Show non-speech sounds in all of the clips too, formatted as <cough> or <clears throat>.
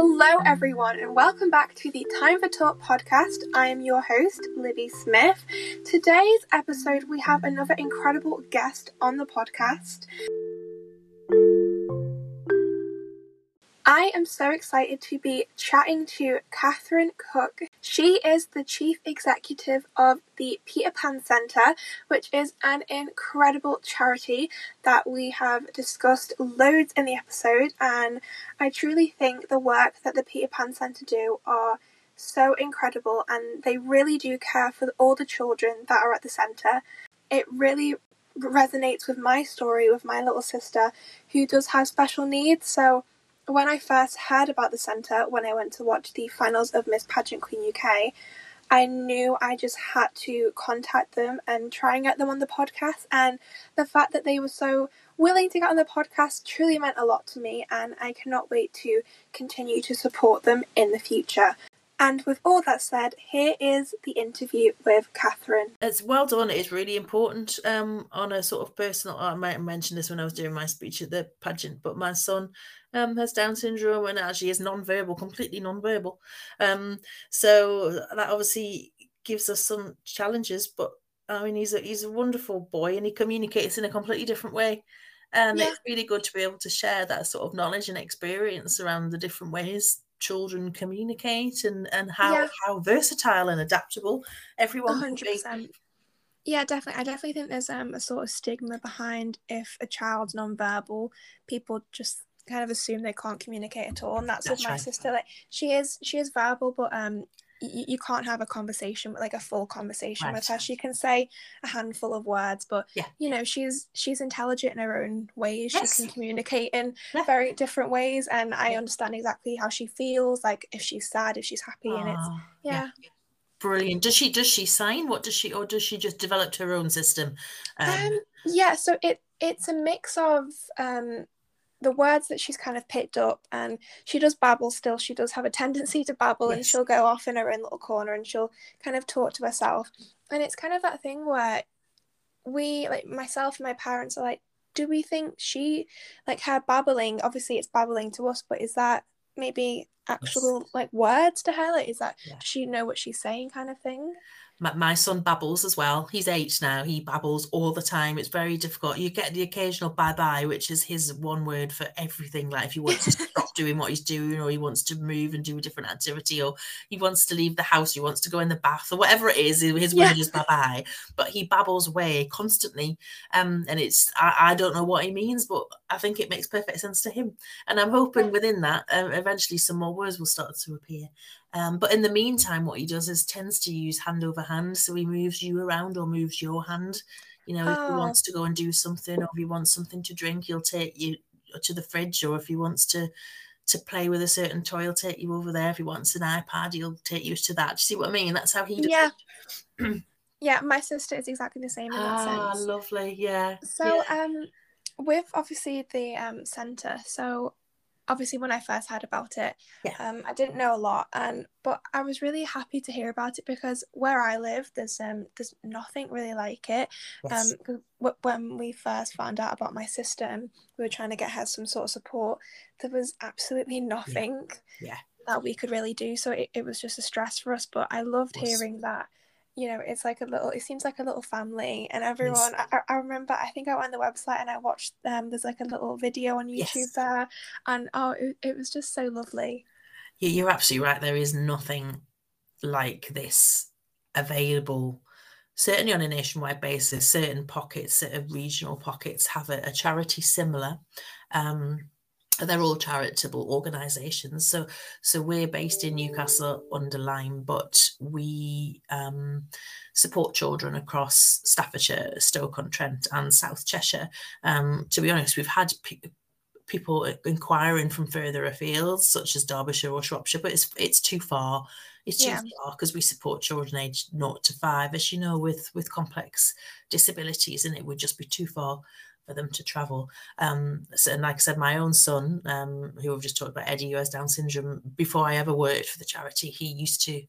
Hello, everyone, and welcome back to the Time for Talk podcast. I am your host, Libby Smith. Today's episode, we have another incredible guest on the podcast. I am so excited to be chatting to Catherine Cook. She is the Chief Executive of the Peter Pan Centre, which is an incredible charity that we have discussed loads in the episode. And I truly think the work that the Peter Pan Centre do are so incredible and they really do care for all the children that are at the centre. It really resonates with my story with my little sister who does have special needs. So when I first heard about the centre, when I went to watch the finals of Miss Pageant Queen UK, I knew I just had to contact them and try and get them on the podcast. And the fact that they were so willing to get on the podcast truly meant a lot to me, and I cannot wait to continue to support them in the future. And with all that said, here is the interview with Catherine. It's well done. It's really important um, on a sort of personal. I might have mentioned this when I was doing my speech at the pageant, but my son um, has Down syndrome and actually is non-verbal, completely non-verbal. Um, so that obviously gives us some challenges. But I mean, he's a he's a wonderful boy, and he communicates in a completely different way. And yeah. it's really good to be able to share that sort of knowledge and experience around the different ways children communicate and and how yeah. how versatile and adaptable everyone 100%. can be. Yeah, definitely. I definitely think there's um, a sort of stigma behind if a child's non-verbal, people just kind of assume they can't communicate at all, and that's, that's with my right. sister. Like she is, she is verbal, but um, you, you can't have a conversation like a full conversation right. with her she can say a handful of words but yeah. you know she's she's intelligent in her own ways yes. she can communicate in yeah. very different ways and i understand exactly how she feels like if she's sad if she's happy and it's yeah. yeah. brilliant does she does she sign what does she or does she just develop her own system um, um yeah so it it's a mix of um the words that she's kind of picked up and she does babble still she does have a tendency to babble yes. and she'll go off in her own little corner and she'll kind of talk to herself and it's kind of that thing where we like myself and my parents are like do we think she like her babbling obviously it's babbling to us but is that maybe actual yes. like words to her like is that yeah. does she know what she's saying kind of thing my, my, son babbles as well. He's eight now. He babbles all the time. It's very difficult. You get the occasional bye bye, which is his one word for everything. Like if he wants to stop doing what he's doing, or he wants to move and do a different activity, or he wants to leave the house, he wants to go in the bath, or whatever it is, his yeah. word is bye bye. But he babbles away constantly. Um, and it's, I, I, don't know what he means, but I think it makes perfect sense to him. And I'm hoping within that, um, eventually some more words will start to appear. Um, but in the meantime, what he does is tends to use hand over hand. So he moves you around or moves your hand. You know, oh. if he oh. wants to go and do something or if he wants something to drink, he'll take you to the fridge. Or if he wants to to play with a certain toy, he'll take you over there. If he wants an iPad, he'll take you to that. Do you see what I mean? That's how he does yeah. <clears throat> yeah, my sister is exactly the same in that ah, sense. lovely. Yeah. So yeah. um with obviously the um center, so obviously when I first heard about it, yeah. um, I didn't know a lot, and but I was really happy to hear about it because where I live, there's um there's nothing really like it. Yes. Um, when we first found out about my sister, and we were trying to get her some sort of support, there was absolutely nothing. Yeah. yeah. That we could really do, so it, it was just a stress for us. But I loved hearing that you know, it's like a little, it seems like a little family, and everyone. Yes. I, I remember, I think I went on the website and I watched. Um, there's like a little video on YouTube yes. there, and oh, it, it was just so lovely. Yeah, you're absolutely right. There is nothing like this available. Certainly on a nationwide basis, certain pockets, certain regional pockets have a, a charity similar. Um, they're all charitable organisations. So, so we're based in Newcastle under Lyme, but we um, support children across Staffordshire, Stoke-on-Trent, and South Cheshire. Um, to be honest, we've had pe people inquiring from further afield, such as Derbyshire or Shropshire, but it's it's too far. It's too yeah. far because we support children aged 0 to 5, as you know, with with complex disabilities, and it would just be too far for them to travel. Um, so, and like I said, my own son, um, who I've just talked about, Eddie, who has Down syndrome, before I ever worked for the charity, he used to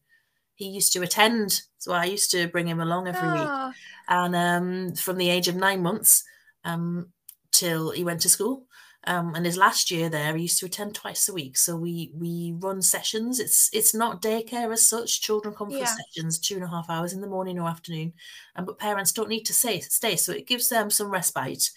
he used to attend. So I used to bring him along every oh. week. Ah. And um, from the age of nine months um, till he went to school. Um, and his last year there, he used to attend twice a week. So we we run sessions. It's it's not daycare as such. Children come for Yeah. sessions two and a half hours in the morning or afternoon, and but parents don't need to stay stay. So it gives them some respite,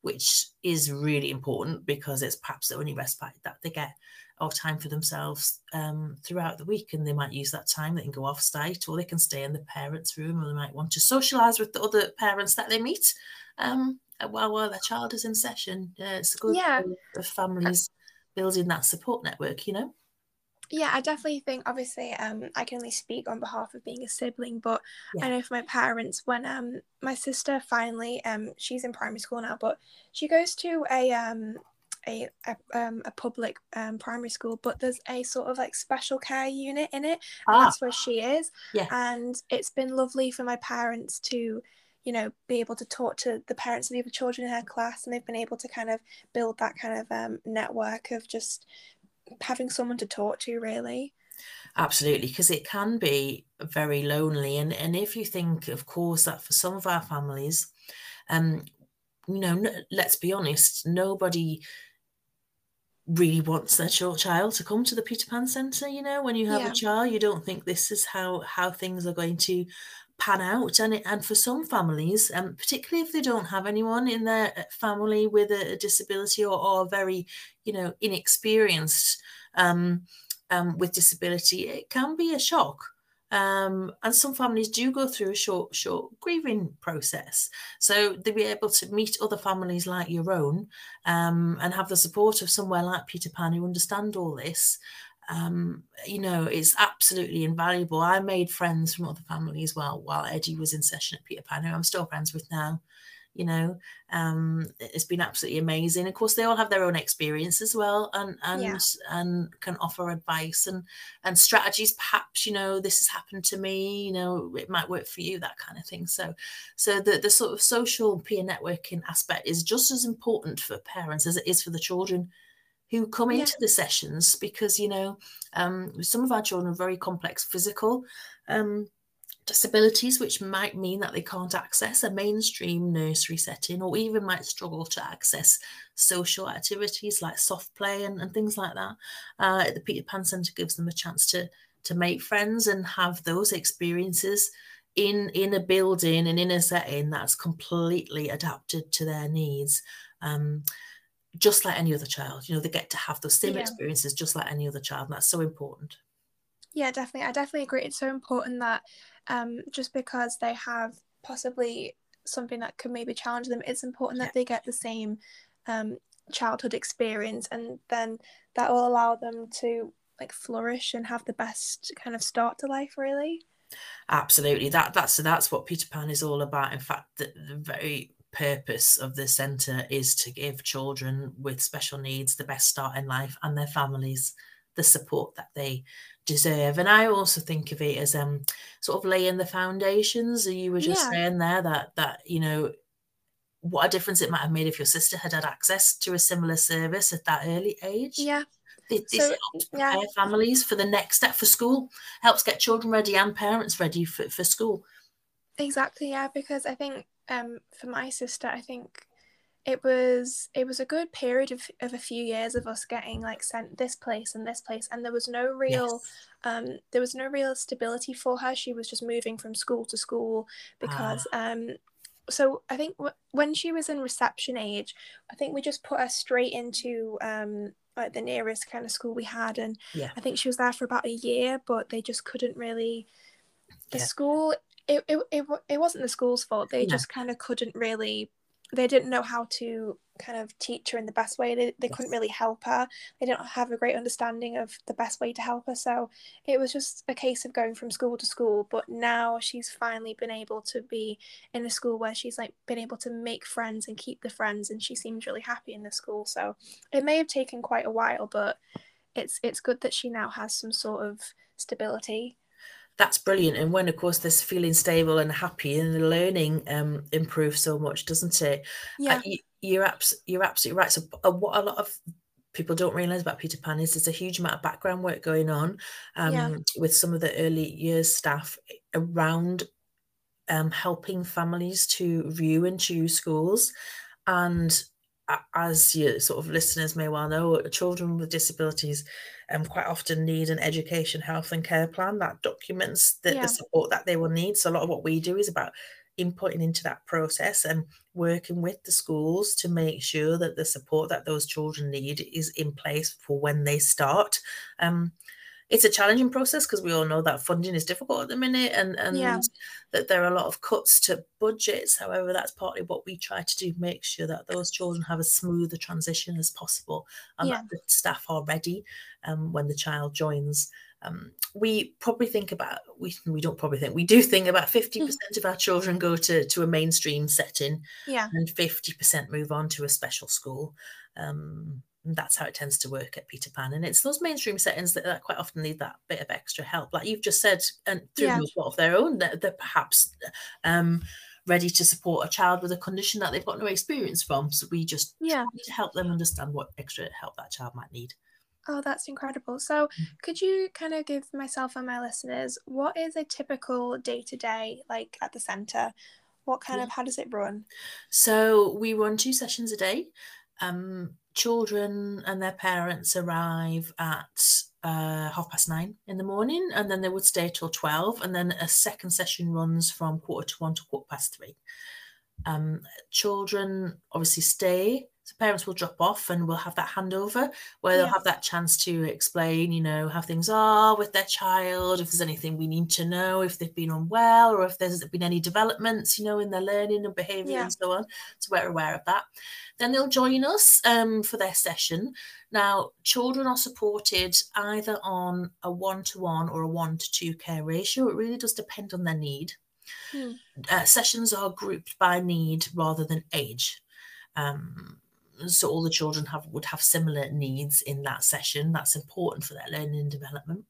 which is really important because it's perhaps the only respite that they get or time for themselves um, throughout the week. And they might use that time. They can go off site or they can stay in the parents' room or they might want to socialise with the other parents that they meet um, while, while their child is in session. Yeah, it's good Yeah. of families building that support network, you know? Yeah, I definitely think obviously um I can only speak on behalf of being a sibling, but Yeah. I know for my parents when um my sister finally um she's in primary school now, but she goes to a um a, a um a public um primary school, but there's a sort of like special care unit in it, and Ah, that's where she is. Yeah. And it's been lovely for my parents to you know be able to talk to the parents of the other children in her class and they've been able to kind of build that kind of um network of just having someone to talk to really absolutely, because it can be very lonely. And, and if you think, of course, that for some of our families, um, you know, n- let's be honest, nobody really wants their chil- child to come to the Peter Pan Centre. You know, when you have Yeah. a child, you don't think this is how how things are going to pan out. And it, and for some families, um, particularly if they don't have anyone in their uh, family with a, a disability or, or very, you know, inexperienced um, um, with disability, it can be a shock. Um, and some families do go through a short, short grieving process. So they'll be able to meet other families like your own um, and have the support of somewhere like Peter Pan who understand all this. Um, you know, it's absolutely invaluable. I made friends from other families well while Eddie was in session at Peter Pan, who I'm still friends with now. You know, um, it's been absolutely amazing. Of course, they all have their own experience as well, and and Yeah. and can offer advice and and strategies. Perhaps you know this has happened to me. You know, it might work for you. That kind of thing. So, so the the sort of social peer networking aspect is just as important for parents as it is for the children who come Yeah. into the sessions because you know um, some of our children are very complex physical um, disabilities which might mean that they can't access a mainstream nursery setting or even might struggle to access social activities like soft play and, and things like that uh, the peter pan centre gives them a chance to to make friends and have those experiences in in a building and in a setting that's completely adapted to their needs um, just like any other child. You know, they get to have those same Yeah. experiences just like any other child. And that's so important. Yeah, definitely. I definitely agree. It's so important that um, just because they have possibly something that could maybe challenge them, it's important Yeah. that they get the same um, childhood experience, and then that will allow them to like flourish and have the best kind of start to life. Really. Absolutely. That that's that's what Peter Pan is all about. In fact, the, the very purpose of the centre is to give children with special needs the best start in life and their families the support that they deserve. And I also think of it as um sort of laying the foundations. You were just Yeah. saying there that that you know what a difference it might have made if your sister had had access to a similar service at that early age. Yeah. This, So, helps yeah. prepare families for the next step for school, helps get children ready and parents ready for, for school. Exactly, yeah, because I think um for my sister, I think it was it was a good period of, of a few years of us getting like sent this place and this place and there was no real Yes. um there was no real stability for her. She was just moving from school to school because um so I think w- when she was in reception age, I think we just put her straight into um like the nearest kind of school we had and Yeah. I think she was there for about a year, but they just couldn't really the Yeah. school it, it, it, it wasn't the school's fault. They No. just kind of couldn't really they didn't know how to kind of teach her in the best way. They, they couldn't really help her. They didn't have a great understanding of the best way to help her. So it was just a case of going from school to school. But now she's finally been able to be in a school where she's like been able to make friends and keep the friends and she seems really happy in the school. So it may have taken quite a while but it's it's good that she now has some sort of stability That's brilliant. And when, of course, there's feeling stable and happy and the learning um, improves so much, doesn't it? yeah Uh, you, you're, abs- you're absolutely right. So, uh, what a lot of people don't realize about Peter Pan is there's a huge amount of background work going on um, Yeah. with some of the early years staff around um, helping families to view and choose schools. And as your sort of listeners may well know, children with disabilities um, quite often need an education, health, and care plan that documents the, yeah. the support that they will need. So a lot of what we do is about inputting into that process and working with the schools to make sure that the support that those children need is in place for when they start. Um, it's a challenging process because we all know that funding is difficult at the minute and, and yeah. that there are a lot of cuts to budgets. However, that's partly what we try to do, make sure that those children have as smooth a transition as possible and yeah. that the staff are ready um, when the child joins. Um, we probably think about we we don't probably think we do think about 50% mm. of our children go to to a mainstream setting yeah and 50% move on to a special school um, that's how it tends to work at Peter Pan. And it's those mainstream settings that, that quite often need that bit of extra help. Like you've just said, and through yeah. of their own, they're, they're perhaps um, ready to support a child with a condition that they've got no experience from. So we just yeah. to help them understand what extra help that child might need. Oh, that's incredible. So, mm. could you kind of give myself and my listeners what is a typical day to day like at the centre? What kind yeah. of how does it run? So, we run two sessions a day. Um, children and their parents arrive at uh, half past nine in the morning, and then they would stay till 12. And then a second session runs from quarter to one to quarter past three. Um, children obviously stay so parents will drop off and we'll have that handover where they'll have that chance to explain, you know, how things are with their child, if there's anything we need to know, if they've been unwell or if there's been any developments, you know, in their learning and behaviour yeah. and so on. So we're aware of that. Then they'll join us um, for their session. Now, children are supported either on a one to one or a one to two care ratio. It really does depend on their need. Hmm. Uh, sessions are grouped by need rather than age. Um, so all the children have would have similar needs in that session. That's important for their learning and development.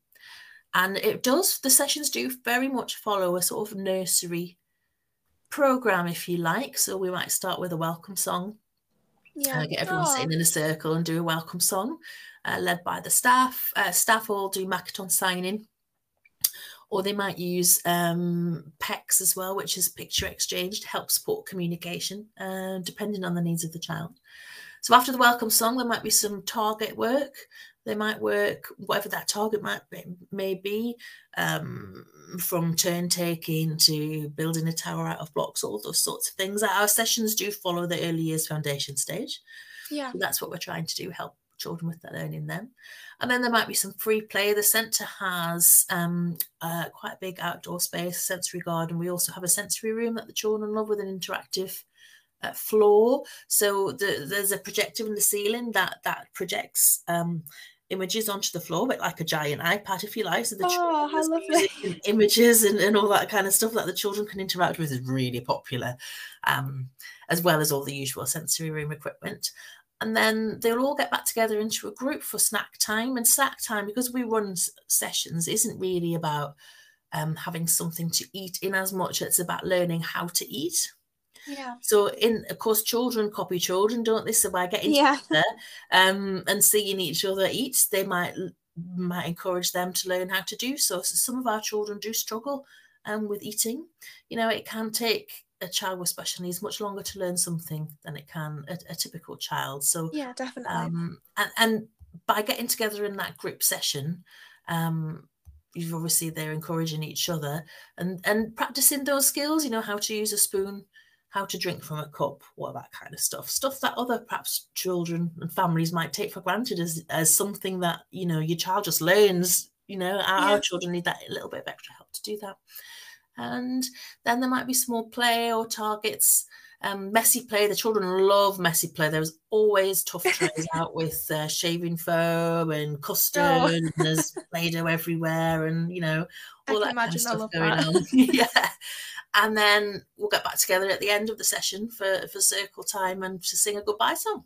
And it does, the sessions do very much follow a sort of nursery program, if you like. So we might start with a welcome song. Yeah. Uh, get everyone oh. sitting in a circle and do a welcome song, uh, led by the staff. Uh, staff all do Makaton signing or they might use um, PECS as well, which is picture exchange to help support communication, uh, depending on the needs of the child. So after the welcome song, there might be some target work. They might work whatever that target might be, may be, um, from turn taking to building a tower out of blocks, all those sorts of things. Our sessions do follow the early years foundation stage. Yeah, so that's what we're trying to do, help children with their learning then. And then there might be some free play. The centre has um, uh, quite a big outdoor space, sensory garden. We also have a sensory room that the children love with an interactive uh, floor. So the, there's a projector in the ceiling that that projects um, images onto the floor, but like a giant iPad, if you like. So the oh, how lovely. images and, and all that kind of stuff that the children can interact with is really popular, um, as well as all the usual sensory room equipment. And then they'll all get back together into a group for snack time. And snack time, because we run sessions, isn't really about um, having something to eat in as much as it's about learning how to eat. Yeah. So in of course children copy children, don't they? So by getting yeah. together um, and seeing each other eat, they might might encourage them to learn how to do so. So some of our children do struggle um, with eating. You know, it can take a child with special needs much longer to learn something than it can a, a typical child. So yeah, definitely. Um, and, and by getting together in that group session, um, you've obviously they're encouraging each other and and practicing those skills. You know how to use a spoon, how to drink from a cup, all that kind of stuff. Stuff that other perhaps children and families might take for granted as as something that you know your child just learns. You know, our, yeah. our children need that little bit of extra help to do that. And then there might be small play or targets. Um, messy play. The children love messy play. There's always tough <laughs> trays out with uh, shaving foam and custard, oh. and there's <laughs> Play-Doh everywhere, and you know all that kind of stuff going that. on. <laughs> yeah, and then we'll get back together at the end of the session for for circle time and to sing a goodbye song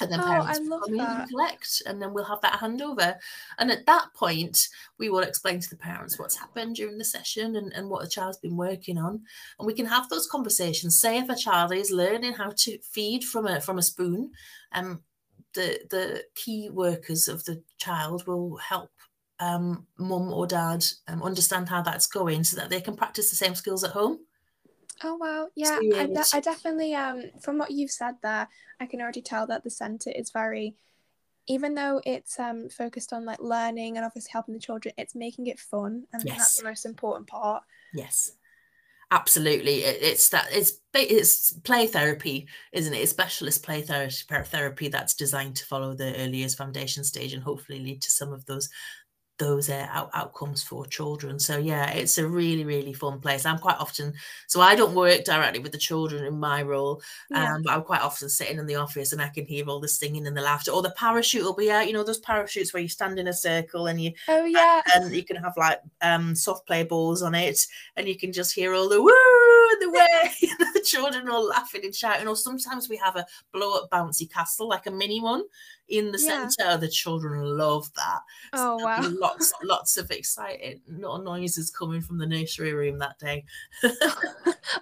and then oh, parents will come that. in and collect and then we'll have that handover. And at that point we will explain to the parents what's happened during the session and, and what the child's been working on. And we can have those conversations. Say if a child is learning how to feed from a from a spoon um the the key workers of the child will help um, mum or dad um, understand how that's going so that they can practice the same skills at home Oh wow, yeah, I, de- I definitely um from what you've said there, I can already tell that the centre is very even though it's um focused on like learning and obviously helping the children, it's making it fun and yes. that's the most important part. Yes. Absolutely. It, it's that it's it's play therapy, isn't it? It's specialist play therapy therapy that's designed to follow the early years foundation stage and hopefully lead to some of those those uh, out- outcomes for children. So yeah, it's a really really fun place. I'm quite often so I don't work directly with the children in my role, yeah. um, but I'm quite often sitting in the office and I can hear all the singing and the laughter. Or the parachute will be out. You know those parachutes where you stand in a circle and you oh yeah, and, and you can have like um soft play balls on it, and you can just hear all the woo the way <laughs> the children all laughing and shouting. Or sometimes we have a blow up bouncy castle like a mini one in the yeah. center. The children love that. Oh so wow! Lots, lots of exciting little noises coming from the nursery room that day. <laughs>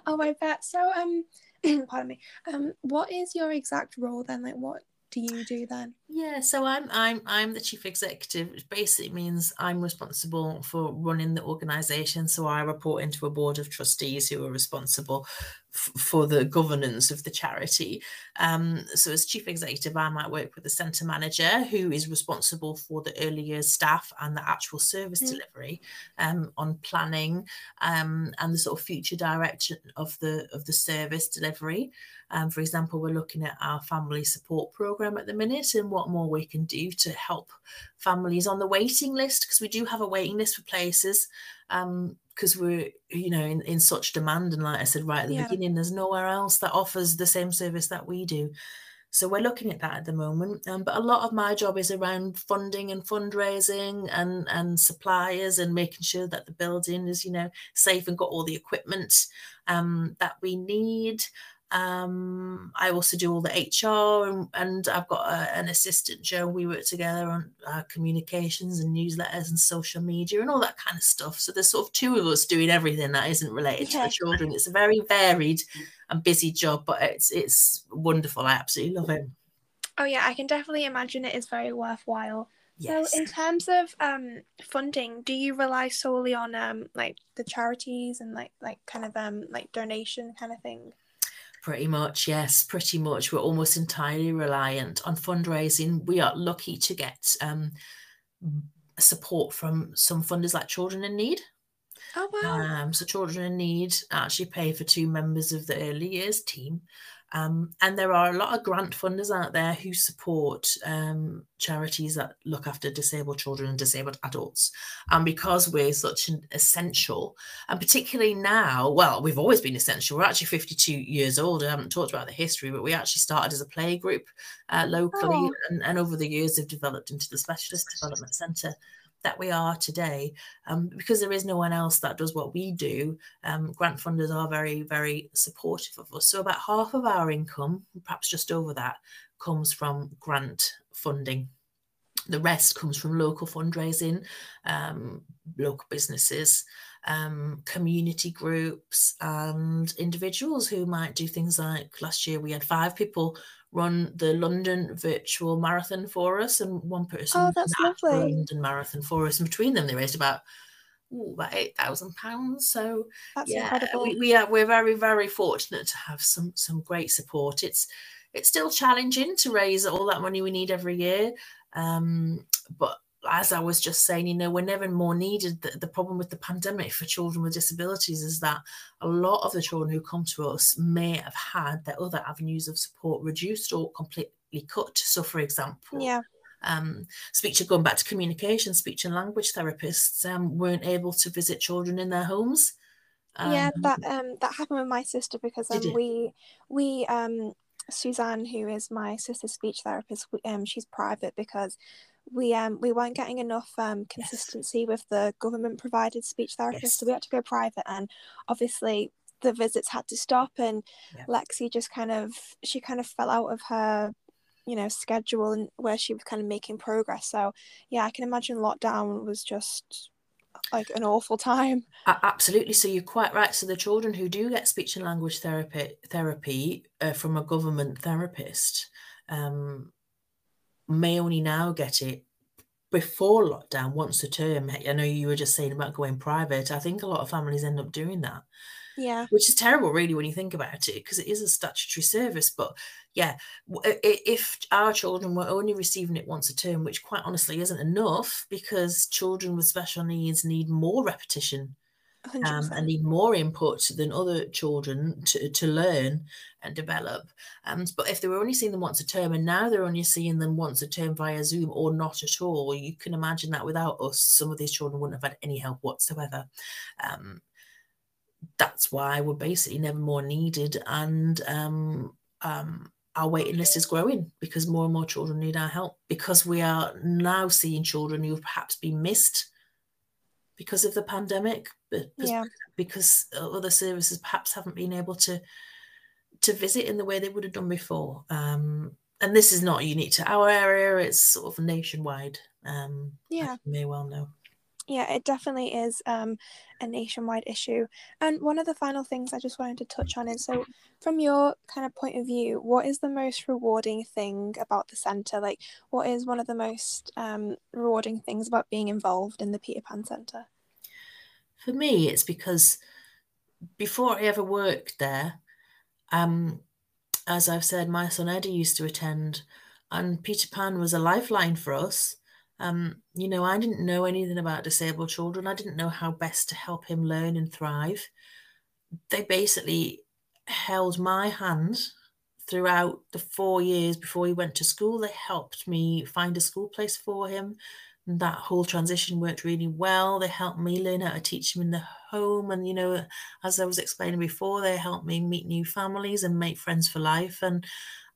oh, I bet. So, um, <clears throat> pardon me. Um, what is your exact role then? Like, what do you do then? Yeah, so I'm I'm I'm the chief executive, which basically means I'm responsible for running the organisation. So I report into a board of trustees who are responsible for the governance of the charity. Um, so, as chief executive, I might work with the centre manager who is responsible for the early years staff and the actual service mm. delivery um, on planning um, and the sort of future direction of the of the service delivery. Um, for example, we're looking at our family support program at the minute and what more we can do to help families on the waiting list because we do have a waiting list for places Um, because um, we're you know in, in such demand and like i said right at the yeah. beginning there's nowhere else that offers the same service that we do so we're looking at that at the moment um, but a lot of my job is around funding and fundraising and and suppliers and making sure that the building is you know safe and got all the equipment um, that we need um, I also do all the HR and, and I've got a, an assistant, Joe. We work together on uh, communications and newsletters and social media and all that kind of stuff. So there's sort of two of us doing everything that isn't related yeah. to the children. It's a very varied and busy job, but it's it's wonderful. I absolutely love it. Oh yeah, I can definitely imagine it is very worthwhile. Yes. So in terms of um funding, do you rely solely on um like the charities and like like kind of um like donation kind of thing? Pretty much, yes, pretty much. We're almost entirely reliant on fundraising. We are lucky to get um, support from some funders like Children in Need. Oh wow! Um, so Children in Need actually pay for two members of the early years team, um, and there are a lot of grant funders out there who support um, charities that look after disabled children and disabled adults. And because we're such an essential, and particularly now, well, we've always been essential. We're actually 52 years old. I haven't talked about the history, but we actually started as a play group uh, locally, oh. and, and over the years have developed into the Specialist Development Centre that we are today um, because there is no one else that does what we do um, grant funders are very very supportive of us. So about half of our income perhaps just over that comes from grant funding. The rest comes from local fundraising um, local businesses um, community groups and individuals who might do things like last year we had five people run the London virtual marathon for us, and one person oh, that's lovely. London marathon for us. And between them, they raised about ooh, about eight thousand pounds. So that's yeah, incredible. We, we are we're very very fortunate to have some some great support. It's it's still challenging to raise all that money we need every year, um, but as I was just saying, you know, we're never more needed. The, the, problem with the pandemic for children with disabilities is that a lot of the children who come to us may have had their other avenues of support reduced or completely cut. So, for example, yeah. Um, speech going back to communication, speech and language therapists um, weren't able to visit children in their homes. Um, yeah, that um, that happened with my sister because um, we we um, Suzanne, who is my sister's speech therapist, um, she's private because we um we weren't getting enough um consistency yes. with the government provided speech therapist yes. so we had to go private and obviously the visits had to stop and yeah. lexi just kind of she kind of fell out of her you know schedule and where she was kind of making progress so yeah i can imagine lockdown was just like an awful time absolutely so you're quite right so the children who do get speech and language therapy therapy uh, from a government therapist um, may only now get it before lockdown once a term. I know you were just saying about going private. I think a lot of families end up doing that. Yeah. Which is terrible, really, when you think about it, because it is a statutory service. But yeah, if our children were only receiving it once a term, which quite honestly isn't enough, because children with special needs need more repetition um, and need more input than other children to, to learn and develop. Um, but if they were only seeing them once a term and now they're only seeing them once a term via Zoom or not at all, you can imagine that without us, some of these children wouldn't have had any help whatsoever. Um, that's why we're basically never more needed and um, um, our waiting list is growing because more and more children need our help because we are now seeing children who have perhaps been missed because of the pandemic, but yeah. because other services perhaps haven't been able to to visit in the way they would have done before. Um, and this is not unique to our area; it's sort of nationwide. Um, yeah, you may well know. Yeah, it definitely is um, a nationwide issue. And one of the final things I just wanted to touch on is so, from your kind of point of view, what is the most rewarding thing about the centre? Like, what is one of the most um, rewarding things about being involved in the Peter Pan Centre? For me, it's because before I ever worked there, um, as I've said, my son Eddie used to attend, and Peter Pan was a lifeline for us. Um, you know, I didn't know anything about disabled children. I didn't know how best to help him learn and thrive. They basically held my hand throughout the four years before he went to school. They helped me find a school place for him that whole transition worked really well. They helped me learn how to teach him in the home. And, you know, as I was explaining before, they helped me meet new families and make friends for life. And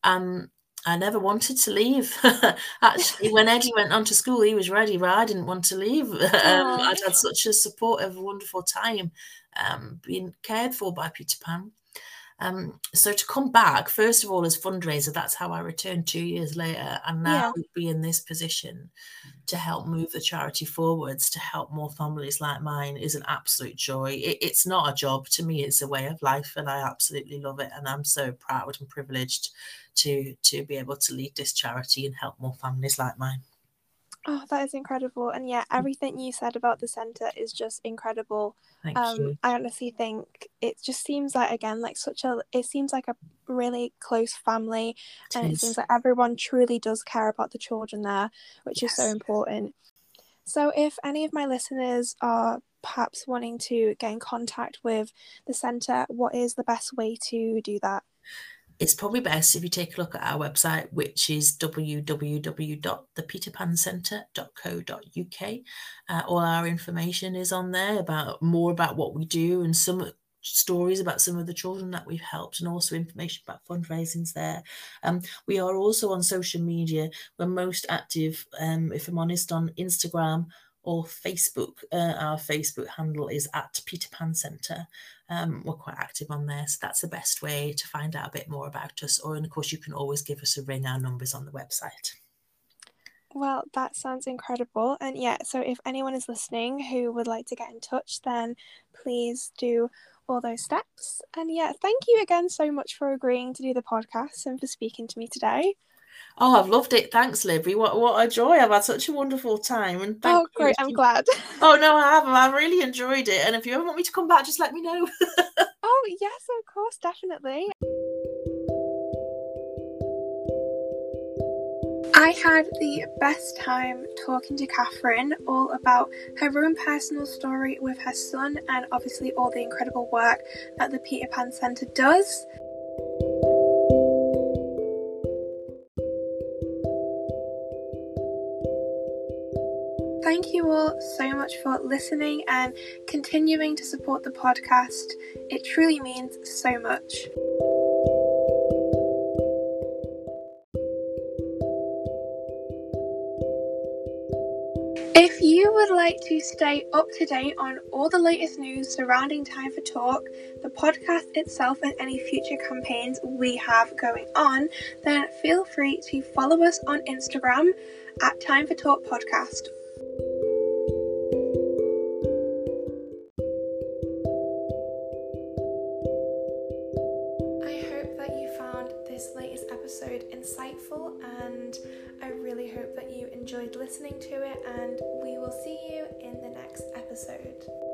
um, I never wanted to leave. <laughs> Actually, when Eddie <laughs> went on to school, he was ready, but I didn't want to leave. <laughs> Um, I'd had such a supportive, wonderful time um, being cared for by Peter Pan. Um, so to come back, first of all, as fundraiser, that's how I returned two years later, and now yeah. be in this position to help move the charity forwards, to help more families like mine, is an absolute joy. It, it's not a job to me; it's a way of life, and I absolutely love it. And I'm so proud and privileged to to be able to lead this charity and help more families like mine. Oh, that is incredible. And yeah, mm. everything you said about the centre is just incredible. Thank um, you. I honestly think it just seems like, again, like such a, it seems like a really close family. It and is. it seems like everyone truly does care about the children there, which yes. is so important. So, if any of my listeners are perhaps wanting to get in contact with the centre, what is the best way to do that? It's probably best if you take a look at our website, which is www.thepeterpancentre.co.uk. Uh, all our information is on there about more about what we do and some stories about some of the children that we've helped and also information about fundraisings there. Um, we are also on social media. We're most active, um, if I'm honest, on Instagram or Facebook. Uh, our Facebook handle is at Peter Pan Centre. Um, we're quite active on there, so that's the best way to find out a bit more about us. Or, and of course, you can always give us a ring. Our numbers on the website. Well, that sounds incredible. And yeah, so if anyone is listening who would like to get in touch, then please do all those steps. And yeah, thank you again so much for agreeing to do the podcast and for speaking to me today. Oh, I've loved it. Thanks, Libby. What what a joy. I've had such a wonderful time. And oh, great. You. I'm glad. <laughs> Oh, no, I have. I really enjoyed it. And if you ever want me to come back, just let me know. <laughs> oh, yes, of course. Definitely. I had the best time talking to Catherine all about her own personal story with her son and obviously all the incredible work that the Peter Pan Centre does. Thank you all so much for listening and continuing to support the podcast. It truly means so much. If you would like to stay up to date on all the latest news surrounding Time for Talk, the podcast itself, and any future campaigns we have going on, then feel free to follow us on Instagram at Time for Talk Podcast listening to it. And we will see you in the next episode.